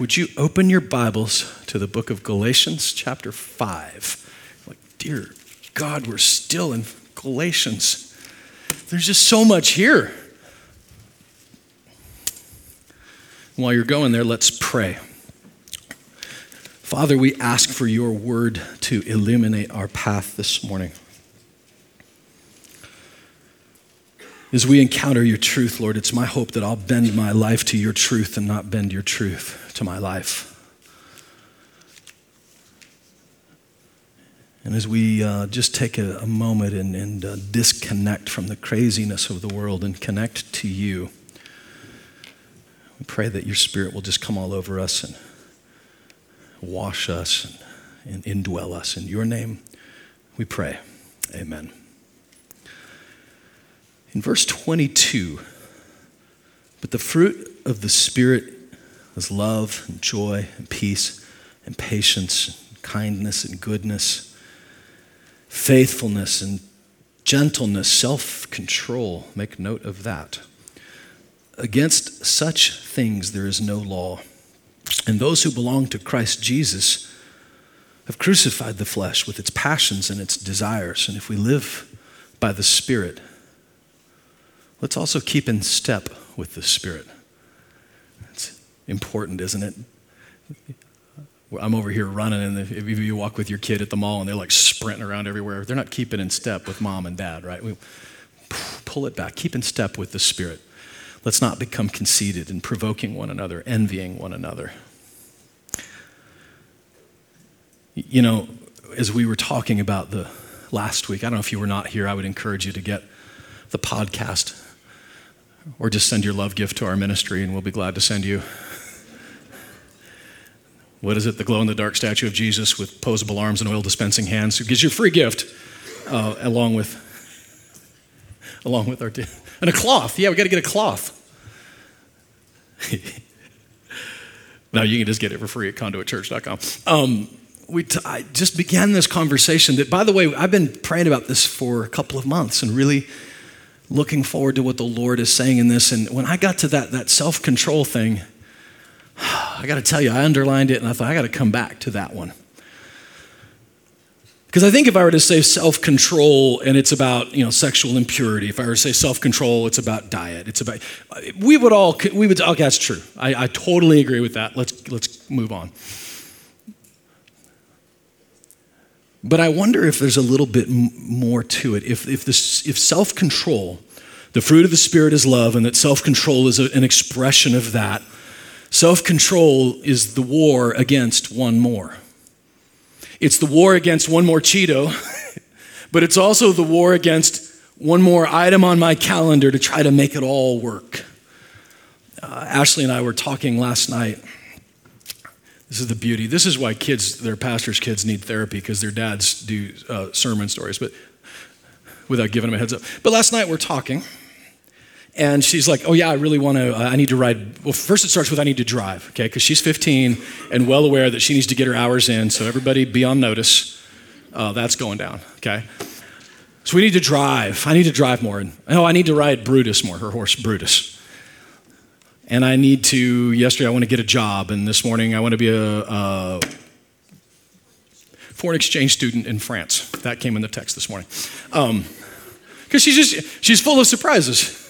Would you open your Bibles to the book of Galatians, chapter 5? Like, dear God, we're still in Galatians. There's just so much here. While you're going there, let's pray. Father, we ask for your word to illuminate our path this morning. As we encounter your truth, Lord, it's my hope that I'll bend my life to your truth and not bend your truth to my life. And as we uh, just take a, a moment and, and uh, disconnect from the craziness of the world and connect to you, we pray that your spirit will just come all over us and wash us and, and indwell us. In your name, we pray. Amen. In verse 22, but the fruit of the Spirit is love and joy and peace and patience, and kindness and goodness, faithfulness and gentleness, self control. Make note of that. Against such things there is no law. And those who belong to Christ Jesus have crucified the flesh with its passions and its desires. And if we live by the Spirit, let's also keep in step with the Spirit. Important, isn't it? I'm over here running, and if you walk with your kid at the mall and they're like sprinting around everywhere, they're not keeping in step with mom and dad, right? We pull it back, keep in step with the Spirit. Let's not become conceited and provoking one another, envying one another. You know, as we were talking about the last week, I don't know if you were not here, I would encourage you to get the podcast or just send your love gift to our ministry and we'll be glad to send you. What is it? The glow in the dark statue of Jesus with posable arms and oil dispensing hands who gives you a free gift uh, along with along with our t- and a cloth. Yeah, we got to get a cloth. now you can just get it for free at conduitchurch.com. Um, we t- I just began this conversation that, by the way, I've been praying about this for a couple of months and really looking forward to what the Lord is saying in this. And when I got to that, that self control thing, I got to tell you, I underlined it and I thought, I got to come back to that one. Because I think if I were to say self control and it's about you know sexual impurity, if I were to say self control, it's about diet. It's about we would all we would okay that's true. I, I totally agree with that. Let's let's move on. But I wonder if there's a little bit more to it. If, if, this, if self control, the fruit of the Spirit is love, and that self control is a, an expression of that, self control is the war against one more. It's the war against one more Cheeto, but it's also the war against one more item on my calendar to try to make it all work. Uh, Ashley and I were talking last night this is the beauty. This is why kids, their pastors' kids, need therapy because their dads do uh, sermon stories, but without giving them a heads up. But last night we're talking, and she's like, "Oh yeah, I really want to. Uh, I need to ride." Well, first it starts with I need to drive, okay? Because she's 15 and well aware that she needs to get her hours in. So everybody, be on notice. Uh, that's going down, okay? So we need to drive. I need to drive more. And oh, I need to ride Brutus more. Her horse Brutus and I need to, yesterday I want to get a job, and this morning I want to be a, a foreign exchange student in France. That came in the text this morning. Because um, she's just, she's full of surprises.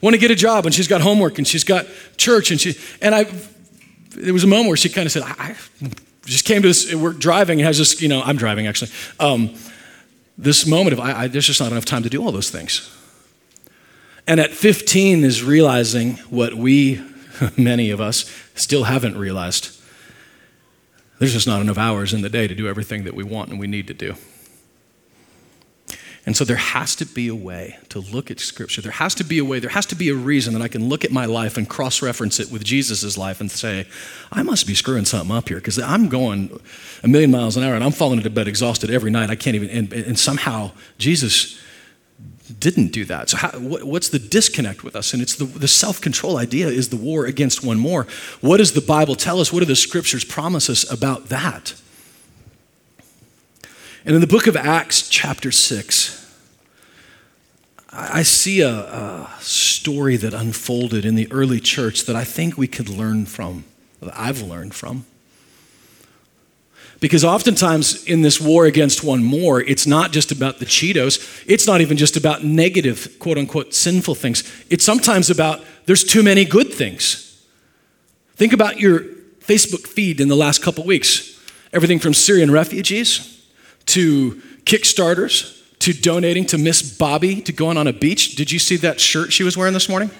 Want to get a job, and she's got homework, and she's got church, and she, and I, there was a moment where she kind of said, I, just came to this, we're driving, and has this, you know, I'm driving actually. Um, this moment of, I, I, there's just not enough time to do all those things. And at 15 is realizing what we, many of us, still haven't realized. There's just not enough hours in the day to do everything that we want and we need to do. And so there has to be a way to look at Scripture. There has to be a way, there has to be a reason that I can look at my life and cross reference it with Jesus' life and say, I must be screwing something up here because I'm going a million miles an hour and I'm falling into bed exhausted every night. I can't even, and, and somehow Jesus didn't do that. So, how, what's the disconnect with us? And it's the, the self control idea is the war against one more. What does the Bible tell us? What do the scriptures promise us about that? And in the book of Acts, chapter 6, I see a, a story that unfolded in the early church that I think we could learn from that I've learned from. Because oftentimes in this war against one more, it's not just about the Cheetos. It's not even just about negative, quote unquote, sinful things. It's sometimes about there's too many good things. Think about your Facebook feed in the last couple weeks everything from Syrian refugees to Kickstarters to donating to Miss Bobby to going on a beach. Did you see that shirt she was wearing this morning?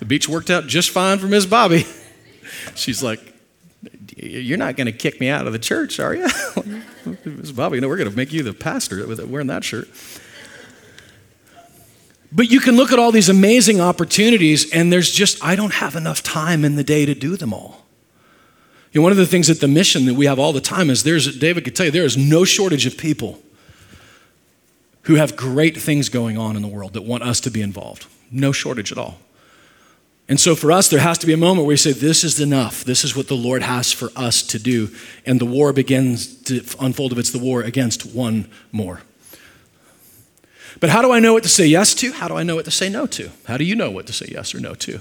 The beach worked out just fine for Miss Bobby. She's like, You're not going to kick me out of the church, are you? Miss Bobby, no, we're going to make you the pastor wearing that shirt. But you can look at all these amazing opportunities, and there's just, I don't have enough time in the day to do them all. You know, one of the things at the mission that we have all the time is there's, David could tell you, there is no shortage of people who have great things going on in the world that want us to be involved. No shortage at all. And so for us, there has to be a moment where we say, This is enough. This is what the Lord has for us to do. And the war begins to unfold if it's the war against one more. But how do I know what to say yes to? How do I know what to say no to? How do you know what to say yes or no to?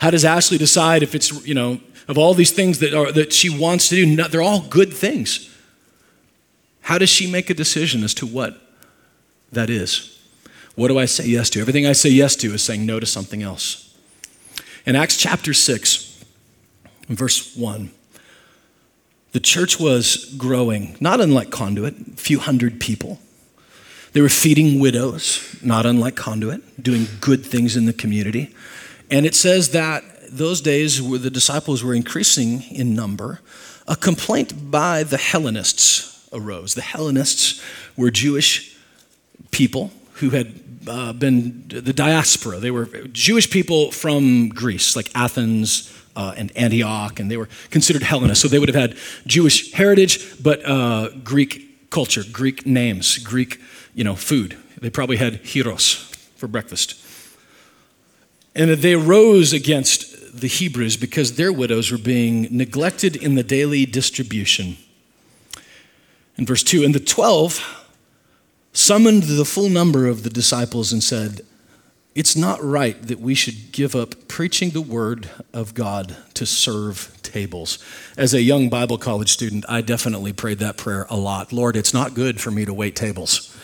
How does Ashley decide if it's, you know, of all these things that, are, that she wants to do, they're all good things. How does she make a decision as to what that is? What do I say yes to? Everything I say yes to is saying no to something else. In Acts chapter 6, verse 1, the church was growing, not unlike Conduit, a few hundred people. They were feeding widows, not unlike Conduit, doing good things in the community. And it says that those days where the disciples were increasing in number, a complaint by the Hellenists arose. The Hellenists were Jewish people who had uh, been the diaspora. They were Jewish people from Greece, like Athens uh, and Antioch, and they were considered Hellenists. So they would have had Jewish heritage, but uh, Greek culture, Greek names, Greek you know food. They probably had gyros for breakfast. And they rose against the Hebrews because their widows were being neglected in the daily distribution. In verse 2, and the 12 summoned the full number of the disciples and said, It's not right that we should give up preaching the word of God to serve tables. As a young Bible college student, I definitely prayed that prayer a lot. Lord, it's not good for me to wait tables.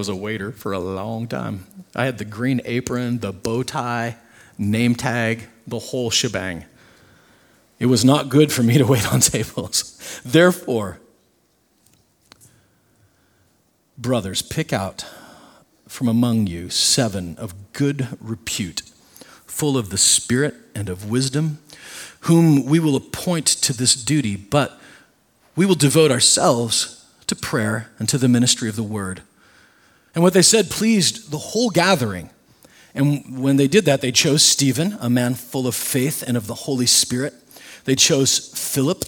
Was a waiter for a long time. I had the green apron, the bow tie, name tag, the whole shebang. It was not good for me to wait on tables. Therefore, brothers, pick out from among you seven of good repute, full of the Spirit and of wisdom, whom we will appoint to this duty, but we will devote ourselves to prayer and to the ministry of the word. And what they said pleased the whole gathering. And when they did that, they chose Stephen, a man full of faith and of the Holy Spirit. They chose Philip,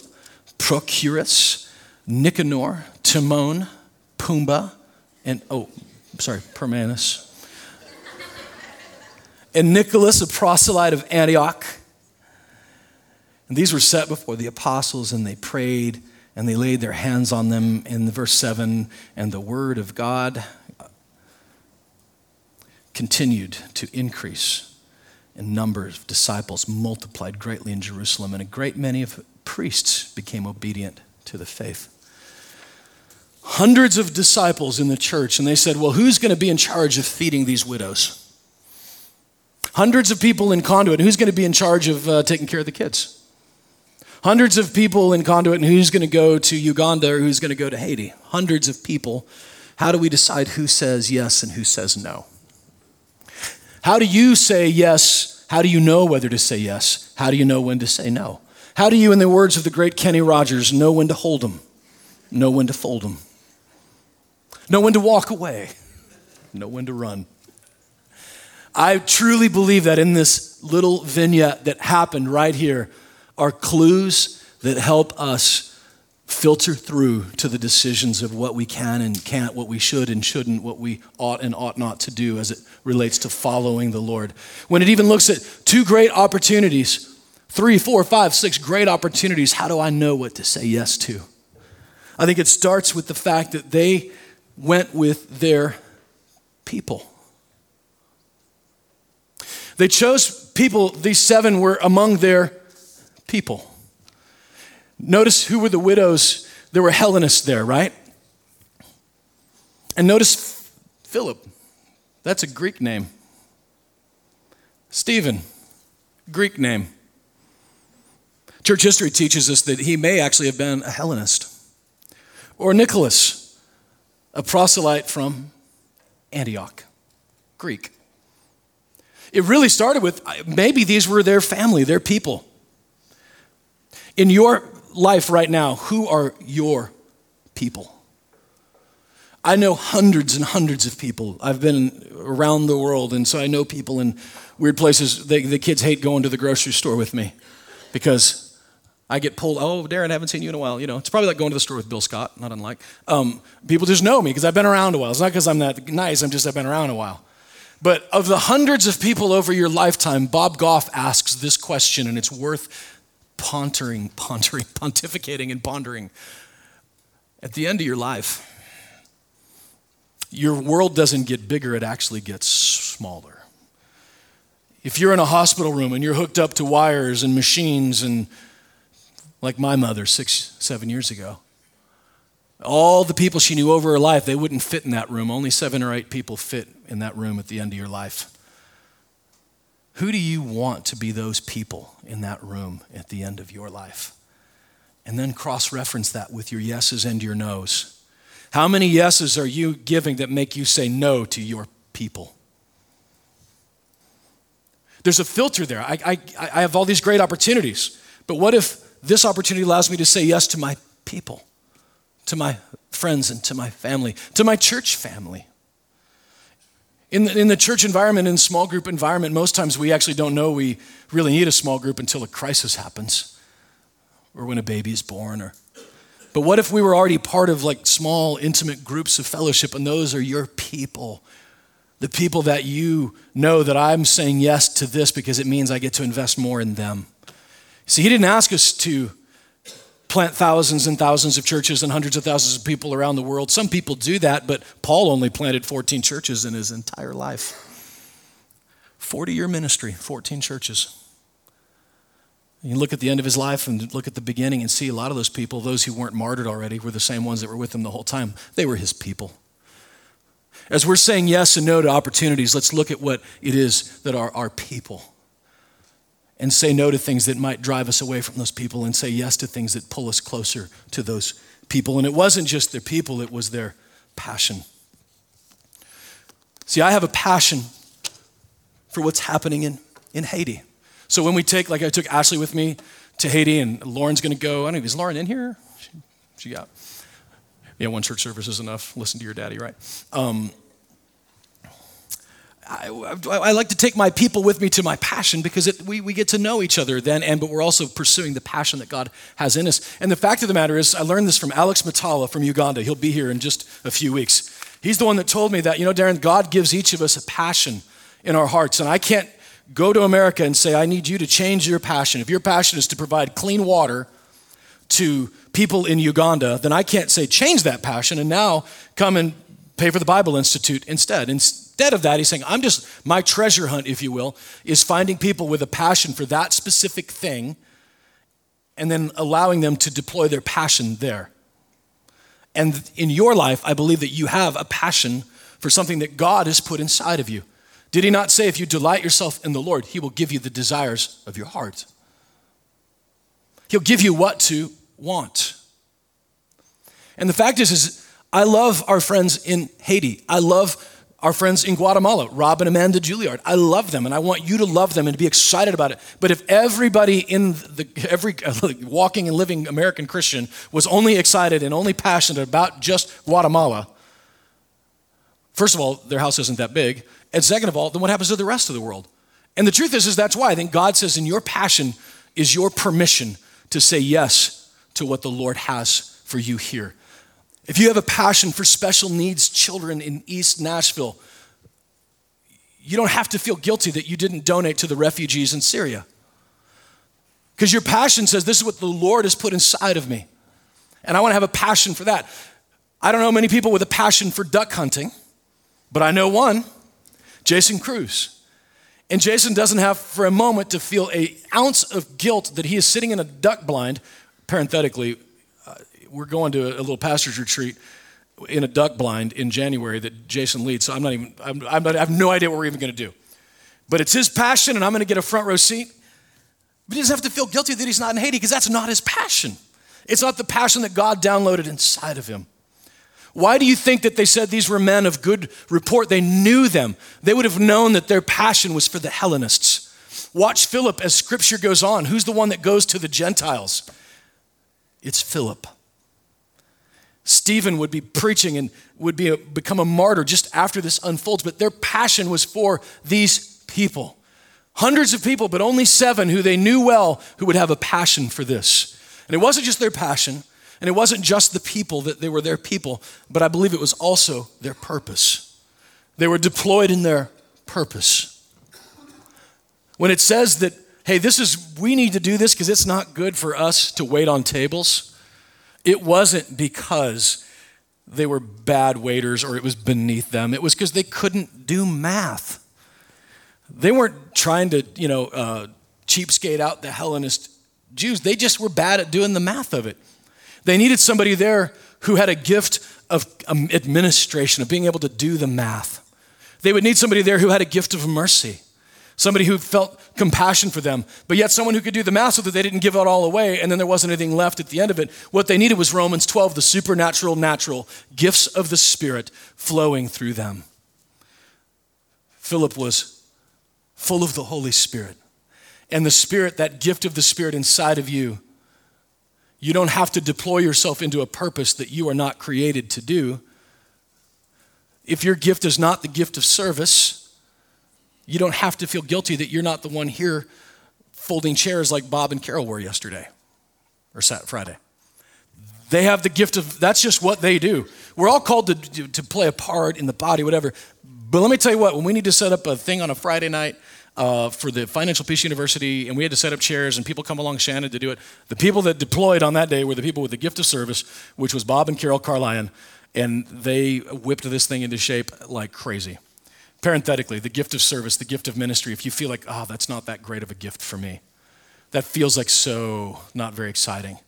Prochorus, Nicanor, Timon, Pumbaa, and oh, sorry, Permanus. and Nicholas, a proselyte of Antioch. And these were set before the apostles, and they prayed, and they laid their hands on them in verse 7, and the word of God continued to increase in numbers of disciples multiplied greatly in Jerusalem, and a great many of priests became obedient to the faith hundreds of disciples in the church, and they said, Well, who's going to be in charge of feeding these widows? Hundreds of people in conduit, who's going to be in charge of uh, taking care of the kids? Hundreds of people in conduit, and who's going to go to Uganda or who's going to go to Haiti? Hundreds of people. How do we decide who says yes and who says no? How do you say yes? How do you know whether to say yes? How do you know when to say no? How do you, in the words of the great Kenny Rogers, know when to hold them, know when to fold them? know when to walk away, know when to run. I truly believe that in this little vignette that happened right here are clues that help us filter through to the decisions of what we can and can't, what we should and shouldn't, what we ought and ought not to do as it relates to following the Lord. When it even looks at two great opportunities, three, four, five, six great opportunities, how do I know what to say yes to? I think it starts with the fact that they went with their people. They chose people, these seven, were among their people. Notice who were the widows. There were Hellenists there, right? And notice Philip. That's a Greek name. Stephen, Greek name. Church history teaches us that he may actually have been a Hellenist. Or Nicholas, a proselyte from Antioch, Greek. It really started with uh, maybe these were their family, their people. In your life right now, who are your people? I know hundreds and hundreds of people. I've been around the world, and so I know people in weird places. They, the kids hate going to the grocery store with me because I get pulled. Oh, Darren, I haven't seen you in a while. You know, it's probably like going to the store with Bill Scott, not unlike. Um, people just know me because I've been around a while. It's not because I'm that nice, I'm just I've been around a while. But of the hundreds of people over your lifetime, Bob Goff asks this question, and it's worth pondering, pondering, pontificating, and pondering. At the end of your life, your world doesn't get bigger, it actually gets smaller. If you're in a hospital room and you're hooked up to wires and machines, and like my mother six, seven years ago, all the people she knew over her life, they wouldn't fit in that room. Only seven or eight people fit in that room at the end of your life. Who do you want to be those people in that room at the end of your life? And then cross reference that with your yeses and your nos. How many yeses are you giving that make you say no to your people? There's a filter there. I, I, I have all these great opportunities, but what if this opportunity allows me to say yes to my people, to my friends, and to my family, to my church family? In the, in the church environment, in small group environment, most times we actually don't know we really need a small group until a crisis happens or when a baby is born. Or, but what if we were already part of like small, intimate groups of fellowship and those are your people? The people that you know that I'm saying yes to this because it means I get to invest more in them. See, he didn't ask us to plant thousands and thousands of churches and hundreds of thousands of people around the world. Some people do that, but Paul only planted 14 churches in his entire life. 40 year ministry, 14 churches. You look at the end of his life and look at the beginning and see a lot of those people, those who weren't martyred already, were the same ones that were with him the whole time. They were his people. As we're saying yes and no to opportunities, let's look at what it is that are our people and say no to things that might drive us away from those people and say yes to things that pull us closer to those people. And it wasn't just their people, it was their passion. See, I have a passion for what's happening in, in Haiti. So when we take, like I took Ashley with me to Haiti, and Lauren's gonna go. I don't know, is Lauren in here? She, she got, yeah, one church service is enough. Listen to your daddy, right? Um, I, I, like to take my people with me to my passion because it, we, we get to know each other then, and but we're also pursuing the passion that God has in us. And the fact of the matter is, I learned this from Alex Matala from Uganda. He'll be here in just a few weeks. He's the one that told me that, you know, Darren, God gives each of us a passion in our hearts. And I can't go to America and say, I need you to change your passion. If your passion is to provide clean water to people in Uganda, then I can't say, change that passion and now come and pay for the Bible Institute instead. Instead of that, he's saying, I'm just, my treasure hunt, if you will, is finding people with a passion for that specific thing and then allowing them to deploy their passion there. And in your life, I believe that you have a passion for something that God has put inside of you. Did he not say, if you delight yourself in the Lord, he will give you the desires of your heart? He'll give you what to want. And the fact is, is I love our friends in Haiti. I love our friends in Guatemala, Rob and Amanda Juilliard. I love them and I want you to love them and to be excited about it. But if everybody in the every walking and living American Christian was only excited and only passionate about just Guatemala, first of all, their house isn't that big. And second of all, then what happens to the rest of the world? And the truth is, is that's why I think God says in your passion is your permission to say yes to what the Lord has for you here. If you have a passion for special needs children in East Nashville, you don't have to feel guilty that you didn't donate to the refugees in Syria. Because your passion says, This is what the Lord has put inside of me. And I want to have a passion for that. I don't know many people with a passion for duck hunting, but I know one Jason Cruz. And Jason doesn't have for a moment to feel a ounce of guilt that he is sitting in a duck blind. Parenthetically, uh, we're going to a, little pastor's retreat in a duck blind in January that Jason leads. So I'm not even, I'm, I'm not, I have no idea what we're even going to do. But it's his passion, and I'm going to get a front row seat. But he doesn't have to feel guilty that he's not in Haiti because that's not his passion. It's not the passion that God downloaded inside of him. Why do you think that they said these were men of good report? They knew them. They would have known that their passion was for the Hellenists. Watch Philip as scripture goes on. Who's the one that goes to the Gentiles? It's Philip. Stephen would be preaching and would be a, become a martyr just after this unfolds, but their passion was for these people. Hundreds of people, but only seven who they knew well who would have a passion for this. And it wasn't just their passion, and it wasn't just the people that they were their people, but I believe it was also their purpose. They were deployed in their purpose. When it says that, hey, this is, we need to do this because it's not good for us to wait on tables it wasn't because they were bad waiters or it was beneath them. It was because they couldn't do math. They weren't trying to, you know, uh, cheapskate out the Hellenist Jews. They just were bad at doing the math of it. They needed somebody there who had a gift of um, administration, of being able to do the math. They would need somebody there who had a gift of mercy somebody who felt compassion for them, but yet someone who could do the math so that they didn't give it all away and then there wasn't anything left at the end of it. What they needed was Romans 12, the supernatural, natural gifts of the Spirit flowing through them. Philip was full of the Holy Spirit. And the Spirit, that gift of the Spirit inside of you, you don't have to deploy yourself into a purpose that you are not created to do. If your gift is not the gift of service, you don't have to feel guilty that you're not the one here folding chairs like Bob and Carol were yesterday or Saturday, Friday. They have the gift of, that's just what they do. We're all called to, to play a part in the body, whatever. But let me tell you what, when we need to set up a thing on a Friday night uh, for the Financial Peace University, and we had to set up chairs, and people come along Shannon to do it, the people that deployed on that day were the people with the gift of service, which was Bob and Carol Carlion, and they whipped this thing into shape like crazy. Parenthetically, the gift of service, the gift of ministry, if you feel like, oh, that's not that great of a gift for me, that feels like so not very exciting.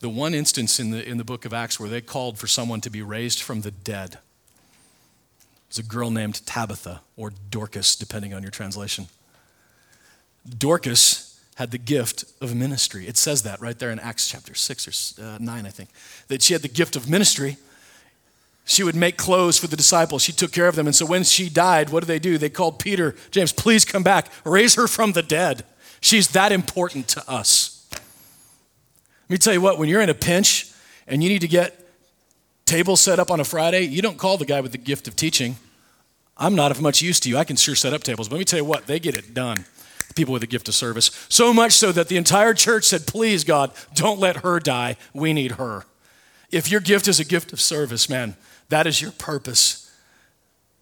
The one instance in the, in the book of Acts where they called for someone to be raised from the dead was a girl named Tabitha, or Dorcas, depending on your translation. Dorcas had the gift of ministry. It says that right there in Acts chapter 6 or uh, 9, I think, that she had the gift of ministry she would make clothes for the disciples. She took care of them. And so when she died, what did they do? They called Peter, James, please come back, raise her from the dead. She's that important to us. Let me tell you what, when you're in a pinch and you need to get tables set up on a Friday, you don't call the guy with the gift of teaching. I'm not of much use to you. I can sure set up tables. But let me tell you what, they get it done. People with the gift of service. So much so that the entire church said, Please, God, don't let her die. We need her. If your gift is a gift of service, man, that is your purpose.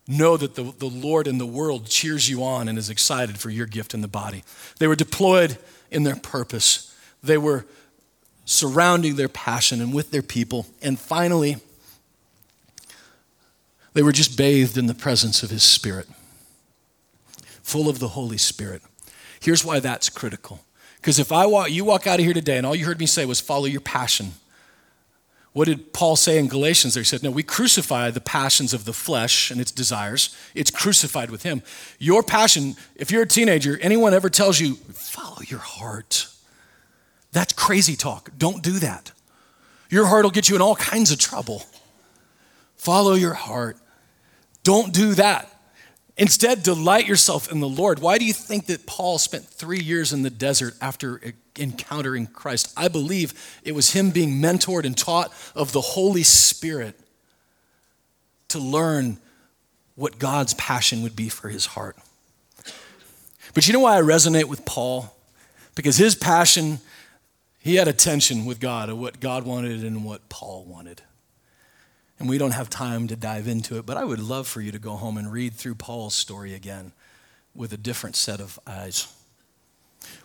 Know that the, the Lord in the world cheers you on and is excited for your gift in the body. They were deployed in their purpose, they were surrounding their passion and with their people. And finally, they were just bathed in the presence of His Spirit, full of the Holy Spirit. Here's why that's critical. Because if I walk, you walk out of here today and all you heard me say was follow your passion, what did Paul say in Galatians there? He said, No, we crucify the passions of the flesh and its desires. It's crucified with him. Your passion, if you're a teenager, anyone ever tells you, follow your heart, that's crazy talk. Don't do that. Your heart will get you in all kinds of trouble. Follow your heart. Don't do that. Instead, delight yourself in the Lord. Why do you think that Paul spent three years in the desert after encountering Christ? I believe it was him being mentored and taught of the Holy Spirit to learn what God's passion would be for his heart. But you know why I resonate with Paul? Because his passion, he had a tension with God of what God wanted and what Paul wanted. And we don't have time to dive into it, but I would love for you to go home and read through Paul's story again with a different set of eyes.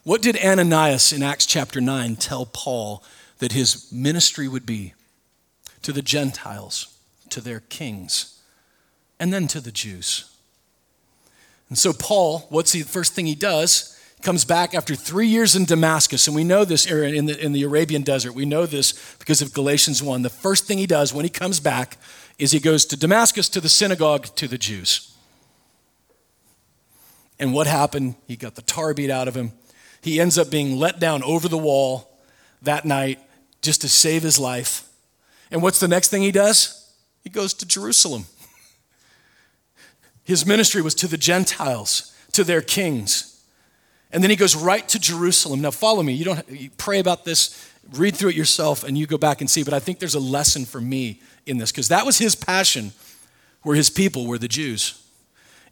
What did Ananias in Acts chapter 9 tell Paul that his ministry would be to the Gentiles, to their kings, and then to the Jews? And so, Paul, what's the first thing he does? comes back after three years in Damascus, and we know this area in the, in the Arabian desert. We know this because of Galatians 1. The first thing he does when he comes back is he goes to Damascus to the synagogue to the Jews. And what happened? He got the tar beat out of him. He ends up being let down over the wall that night just to save his life. And what's the next thing he does? He goes to Jerusalem. His ministry was to the Gentiles, to their kings. And then he goes right to Jerusalem. Now, follow me. You don't you pray about this, read through it yourself, and you go back and see. But I think there's a lesson for me in this because that was his passion, where his people were the Jews.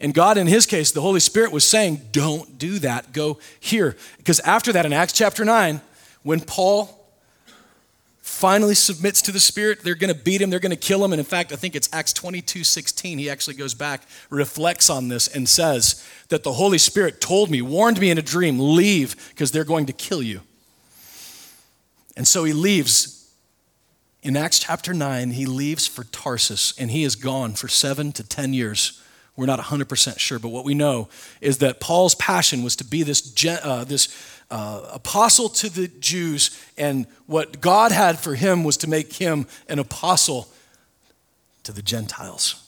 And God, in his case, the Holy Spirit was saying, Don't do that. Go here. Because after that, in Acts chapter 9, when Paul finally submits to the Spirit, they're going to beat him, they're going to kill him. And in fact, I think it's Acts 22 16. He actually goes back, reflects on this, and says that the Holy Spirit told me, warned me in a dream, leave because they're going to kill you. And so he leaves. In Acts chapter 9, he leaves for Tarsus and he is gone for seven to 10 years. We're not 100% sure, but what we know is that Paul's passion was to be this, uh, this uh, apostle to the Jews, and what God had for him was to make him an apostle to the Gentiles.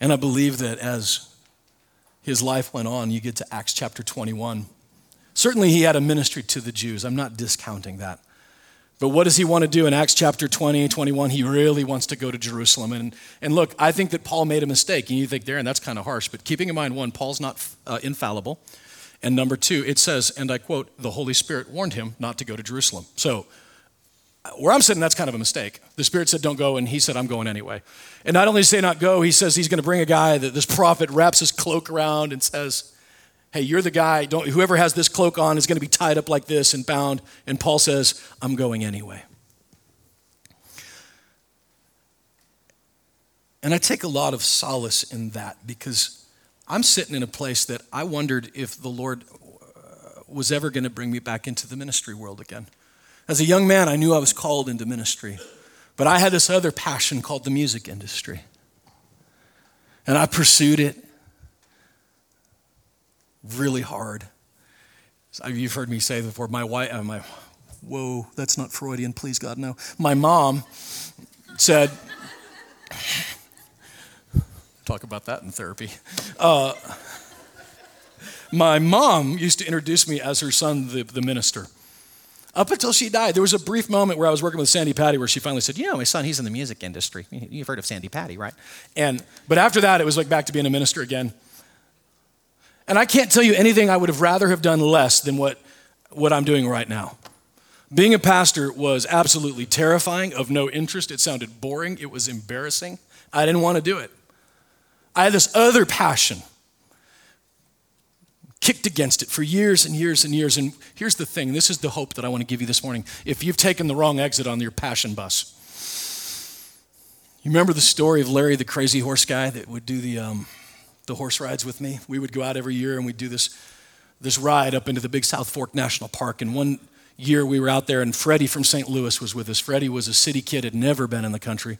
And I believe that as his life went on, you get to Acts chapter 21. Certainly, he had a ministry to the Jews. I'm not discounting that. But what does he want to do in Acts chapter 20, 21? He really wants to go to Jerusalem. And, and look, I think that Paul made a mistake. And you think, Darren, that's kind of harsh. But keeping in mind, one, Paul's not uh, infallible. And number two, it says, and I quote, the Holy Spirit warned him not to go to Jerusalem. So where I'm sitting, that's kind of a mistake. The Spirit said, don't go, and he said, I'm going anyway. And not only say not go, he says he's going to bring a guy that this prophet wraps his cloak around and says, hey, you're the guy, don't, whoever has this cloak on is going to be tied up like this and bound. And Paul says, I'm going anyway. And I take a lot of solace in that because I'm sitting in a place that I wondered if the Lord uh, was ever going to bring me back into the ministry world again. As a young man, I knew I was called into ministry, but I had this other passion called the music industry. And I pursued it really hard. You've heard me say before, my wife, uh, whoa, that's not Freudian, please God, no. My mom said, talk about that in therapy. Uh, my mom used to introduce me as her son, the, the minister. Up until she died, there was a brief moment where I was working with Sandi Patty where she finally said, You know, my son, he's in the music industry. You've heard of Sandi Patty, right? And, but after that, it was like back to being a minister again. And I can't tell you anything I would have rather have done less than what, what I'm doing right now. Being a pastor was absolutely terrifying, of no interest. It sounded boring, it was embarrassing. I didn't want to do it. I had this other passion, kicked against it for years and years and years. And here's the thing this is the hope that I want to give you this morning. If you've taken the wrong exit on your passion bus, you remember the story of Larry, the crazy horse guy that would do the. Um, the horse rides with me. We would go out every year and we'd do this, this ride up into the Big South Fork National Park. And one year we were out there and Freddie from St. Louis was with us. Freddie was a city kid, had never been in the country.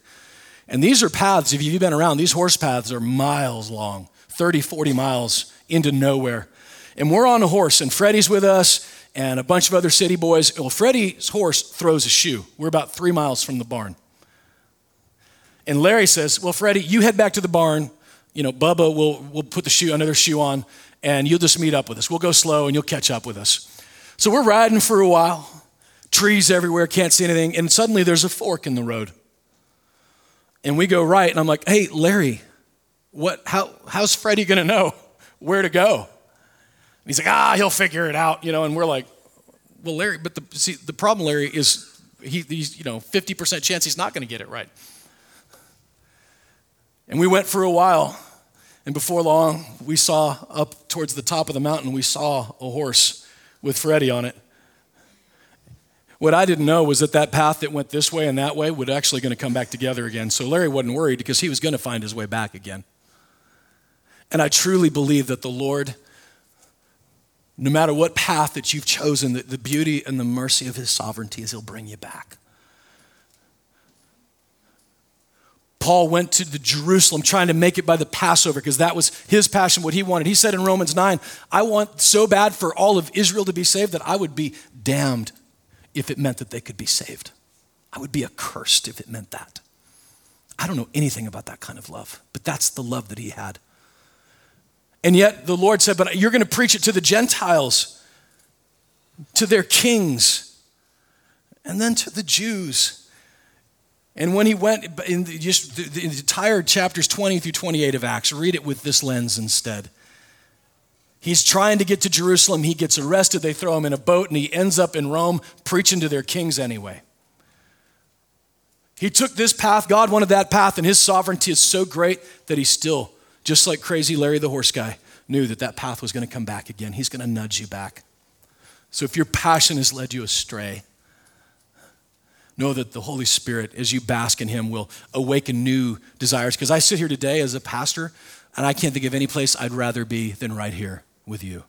And these are paths, if you've been around, these horse paths are miles long, 30, 40 miles into nowhere. And we're on a horse, and Freddie's with us, and a bunch of other city boys. Well, Freddie's horse throws a shoe. We're about three miles from the barn. And Larry says, Well, Freddie, you head back to the barn you know, Bubba will, will put the shoe, another shoe on, and you'll just meet up with us. We'll go slow and you'll catch up with us. So we're riding for a while, trees everywhere, can't see anything, and suddenly there's a fork in the road. And we go right, and I'm like, hey, Larry, what, how, how's Freddie gonna know where to go? And he's like, ah, he'll figure it out, you know, and we're like, well, Larry, but the, see, the problem, Larry, is he, he's, you know, 50% chance he's not gonna get it right. And we went for a while. And before long, we saw up towards the top of the mountain, we saw a horse with Freddie on it. What I didn't know was that that path that went this way and that way would actually going to come back together again. So Larry wasn't worried because he was going to find his way back again. And I truly believe that the Lord, no matter what path that you've chosen, the, the beauty and the mercy of his sovereignty is he'll bring you back. Paul went to the Jerusalem trying to make it by the Passover because that was his passion, what he wanted. He said in Romans 9, I want so bad for all of Israel to be saved that I would be damned if it meant that they could be saved. I would be accursed if it meant that. I don't know anything about that kind of love, but that's the love that he had. And yet the Lord said, But you're going to preach it to the Gentiles, to their kings, and then to the Jews. And when he went in the, just the, the entire chapters 20 through 28 of Acts, read it with this lens instead. He's trying to get to Jerusalem. He gets arrested. They throw him in a boat, and he ends up in Rome preaching to their kings anyway. He took this path. God wanted that path, and his sovereignty is so great that he still, just like crazy Larry the horse guy, knew that that path was going to come back again. He's going to nudge you back. So if your passion has led you astray, know that the Holy Spirit, as you bask in Him, will awaken new desires. Because I sit here today as a pastor, and I can't think of any place I'd rather be than right here with you.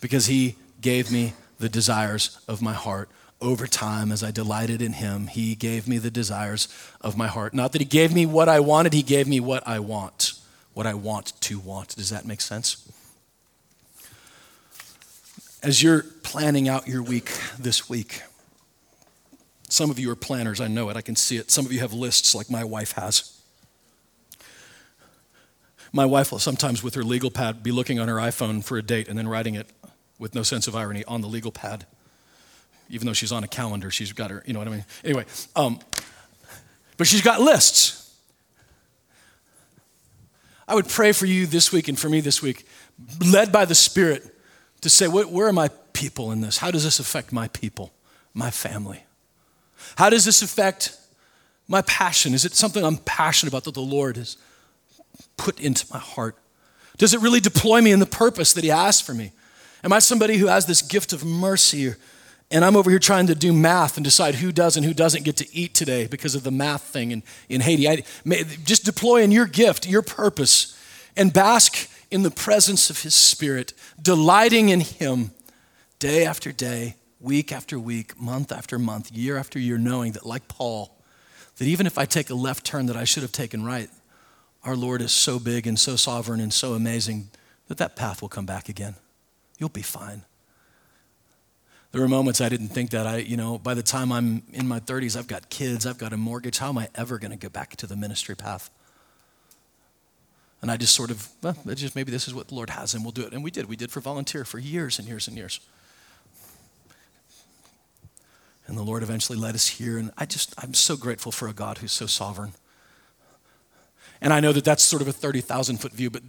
Because He gave me the desires of my heart over time as I delighted in Him. He gave me the desires of my heart. Not that He gave me what I wanted, He gave me what I want. What I want to want. Does that make sense? As you're planning out your week this week, some of you are planners, I know it, I can see it. Some of you have lists like my wife has. My wife will sometimes, with her legal pad, be looking on her iPhone for a date and then writing it with no sense of irony on the legal pad. Even though she's on a calendar, she's got her, you know what I mean? Anyway, um, but she's got lists. I would pray for you this week and for me this week, led by the Spirit, to say, where are my people in this? How does this affect my people, my family? How does this affect my passion? Is it something I'm passionate about that the Lord has put into my heart? Does it really deploy me in the purpose that He has for me? Am I somebody who has this gift of mercy, and I'm over here trying to do math and decide who does and who doesn't get to eat today because of the math thing in, in Haiti? I, just deploy in your gift, your purpose, and bask in the presence of His Spirit, delighting in Him day after day week after week, month after month, year after year, knowing that, like Paul, that even if I take a left turn that I should have taken right, our Lord is so big and so sovereign and so amazing that that path will come back again. You'll be fine. There were moments I didn't think that I, you know, by the time I'm in my 30s, I've got kids, I've got a mortgage. How am I ever going to get back to the ministry path? And I just sort of, well, just maybe this is what the Lord has, and we'll do it. And we did. We did for volunteer for years and years and years. And the Lord eventually led us here. And I just, I'm so grateful for a God who's so sovereign. And I know that that's sort of a 30,000 foot view, but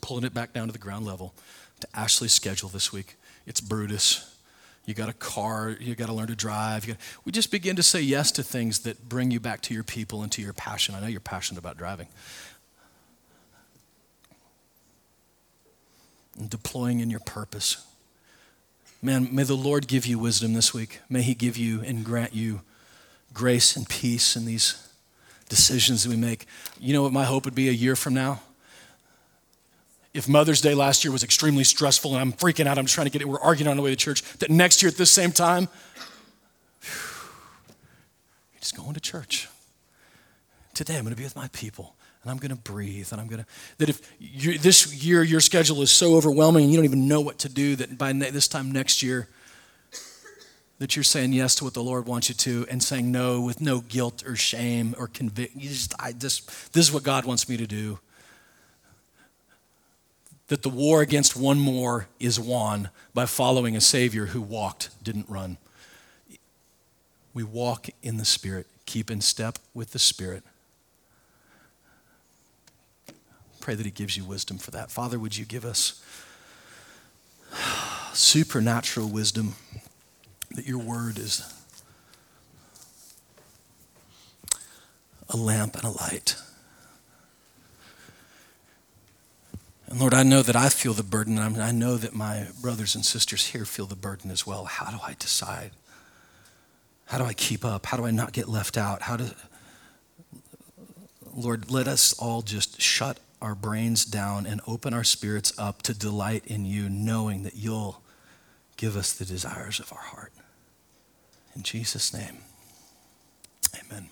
pulling it back down to the ground level to Ashley's schedule this week. It's Brutus. You got a car, you got to learn to drive. We just begin to say yes to things that bring you back to your people and to your passion. I know you're passionate about driving. And deploying in your purpose. Man, may the Lord give you wisdom this week. May He give you and grant you grace and peace in these decisions that we make. You know what my hope would be a year from now? If Mother's Day last year was extremely stressful and I'm freaking out, I'm trying to get it, we're arguing on the way to church, that next year at this same time, you're just going to church. Today I'm going to be with my people and I'm going to breathe and I'm going to that if this year your schedule is so overwhelming and you don't even know what to do that by this time next year that you're saying yes to what the Lord wants you to and saying no with no guilt or shame or convict you just just this is what God wants me to do. That the war against one more is won by following a savior who walked didn't run. We walk in the spirit keep in step with the spirit pray that He gives you wisdom for that. Father, would you give us supernatural wisdom that your word is a lamp and a light. And Lord, I know that I feel the burden, and I know that my brothers and sisters here feel the burden as well. How do I decide? How do I keep up? How do I not get left out? How do, Lord, let us all just shut our brains down and open our spirits up to delight in you, knowing that you'll give us the desires of our heart. In Jesus' name, amen.